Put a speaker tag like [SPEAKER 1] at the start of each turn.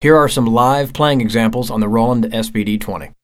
[SPEAKER 1] Here are some live playing examples on the Roland SBD-20.